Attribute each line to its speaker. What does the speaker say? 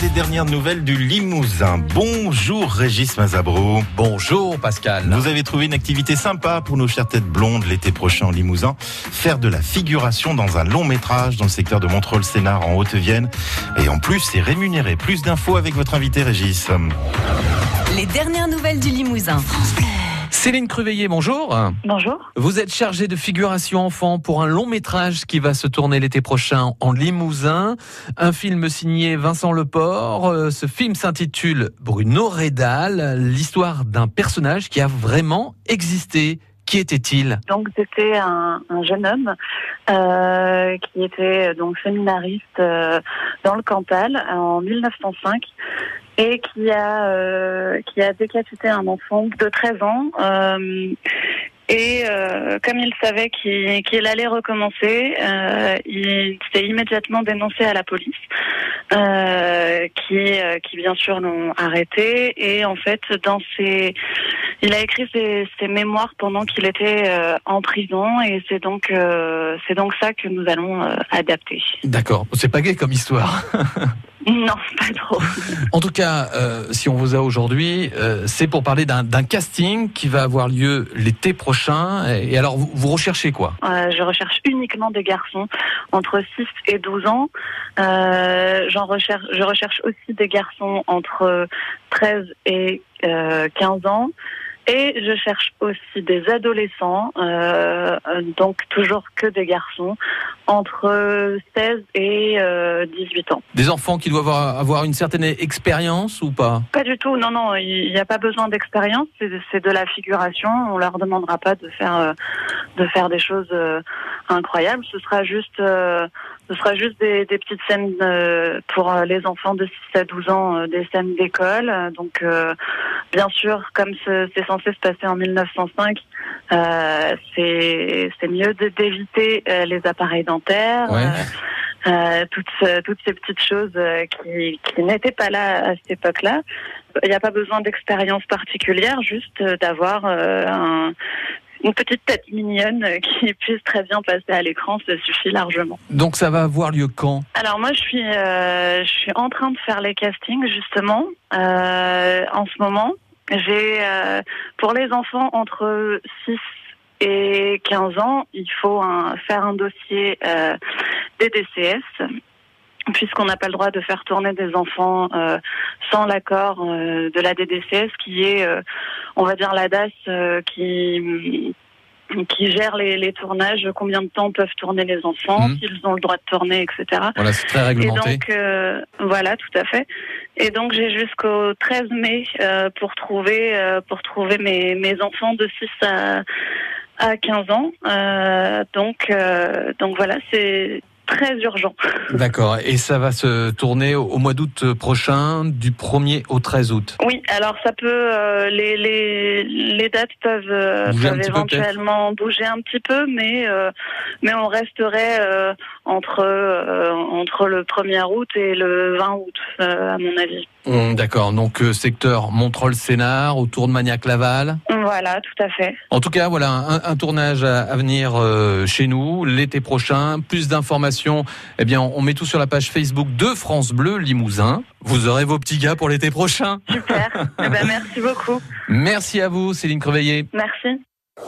Speaker 1: des dernières nouvelles du Limousin. Bonjour Régis Mazabro.
Speaker 2: Bonjour Pascal.
Speaker 1: Vous avez trouvé une activité sympa pour nos chères têtes blondes l'été prochain en Limousin. Faire de la figuration dans un long métrage dans le secteur de Montreuil-Sénard en Haute-Vienne. Et en plus, c'est rémunéré. Plus d'infos avec votre invité Régis.
Speaker 3: Les dernières nouvelles du Limousin.
Speaker 2: Céline Cruveillé, bonjour.
Speaker 4: Bonjour.
Speaker 2: Vous êtes chargée de figuration enfant pour un long métrage qui va se tourner l'été prochain en Limousin. Un film signé Vincent Leport. Euh, Ce film s'intitule Bruno Rédal, l'histoire d'un personnage qui a vraiment existé. Qui était-il?
Speaker 4: Donc c'était un, un jeune homme euh, qui était donc séminariste euh, dans le Cantal en 1905 et qui a euh, qui a décapité un enfant de 13 ans. euh, et euh, comme il savait qu'il allait recommencer, il s'est immédiatement dénoncé à la police, qui, qui bien sûr l'ont arrêté. Et en fait, dans ses, il a écrit ses, ses mémoires pendant qu'il était en prison, et c'est donc c'est donc ça que nous allons adapter.
Speaker 2: D'accord, c'est pas gay comme histoire.
Speaker 4: Non, pas trop.
Speaker 2: En tout cas, euh, si on vous a aujourd'hui, euh, c'est pour parler d'un d'un casting qui va avoir lieu l'été prochain. Et alors, vous, vous recherchez quoi?
Speaker 4: Euh, je recherche uniquement des garçons entre 6 et 12 ans. Euh, j'en recherche, je recherche aussi des garçons entre 13 et euh, 15 ans. Et je cherche aussi des adolescents, euh, donc toujours que des garçons, entre 16 et euh, 18 ans.
Speaker 2: Des enfants qui doivent avoir une certaine expérience ou pas?
Speaker 4: Pas du tout, non, non, il n'y a pas besoin d'expérience, c'est de la figuration. On leur demandera pas de faire euh, de faire des choses euh, incroyables. Ce sera juste euh, ce sera juste des, des petites scènes euh, pour euh, les enfants de 6 à 12 ans, euh, des scènes d'école. Euh, Donc euh, bien sûr, comme ce- c'est censé se passer en 1905, euh, c'est c'est mieux d'éviter euh, les appareils dentaires.
Speaker 2: Ouais.
Speaker 4: euh, euh, toutes, toutes ces petites choses euh, qui, qui n'étaient pas là à cette époque-là. Il n'y a pas besoin d'expérience particulière, juste euh, d'avoir euh, un- une petite tête mignonne euh, qui puisse très bien passer à l'écran, ça suffit largement.
Speaker 2: Donc ça va avoir lieu quand
Speaker 4: Alors moi, je suis, euh, je suis en train de faire les castings justement euh, en ce moment. J'ai euh, pour les enfants entre 6 et 15 ans, il faut un- faire un dossier euh, DDCS puisqu'on n'a pas le droit de faire tourner des enfants euh, sans l'accord euh, de la DDCS, qui est, euh, on va dire, la DAS qui qui gère les, les tournages, combien de temps peuvent tourner les enfants,
Speaker 2: Mhm.
Speaker 4: s'ils ont le droit de tourner, etc.
Speaker 2: Voilà, c'est très
Speaker 4: Et
Speaker 2: réglementé.
Speaker 4: donc, euh, voilà, tout à fait. Et donc, j'ai jusqu'au 13 mai euh, pour trouver euh, pour trouver mes, mes enfants de 6 à, à 15 ans. Donc, donc voilà, c'est très urgent.
Speaker 2: D'accord. Et ça va se tourner au, mois d'août prochain, du 1er au 13 août.
Speaker 4: Oui, alors ça peut, euh, les, les, les dates peuvent, euh, peuvent
Speaker 2: peu,
Speaker 4: éventuellement bouger un petit peu, mais, euh, mais on resterait euh, entre, entre le 1er août et le 20 août, à mon avis.
Speaker 2: Hum, D'accord. Donc secteur Montreuil-Sénard, autour de Magnac-Laval.
Speaker 4: Voilà, tout à fait.
Speaker 2: En tout cas, voilà un, un tournage à, à venir chez nous l'été prochain. Plus d'informations, eh bien, on met tout sur la page Facebook de France Bleu Limousin. Vous aurez vos petits gars pour l'été prochain.
Speaker 4: Super. Eh ben, merci beaucoup.
Speaker 2: Merci à vous, Céline Creveillé.
Speaker 4: Merci.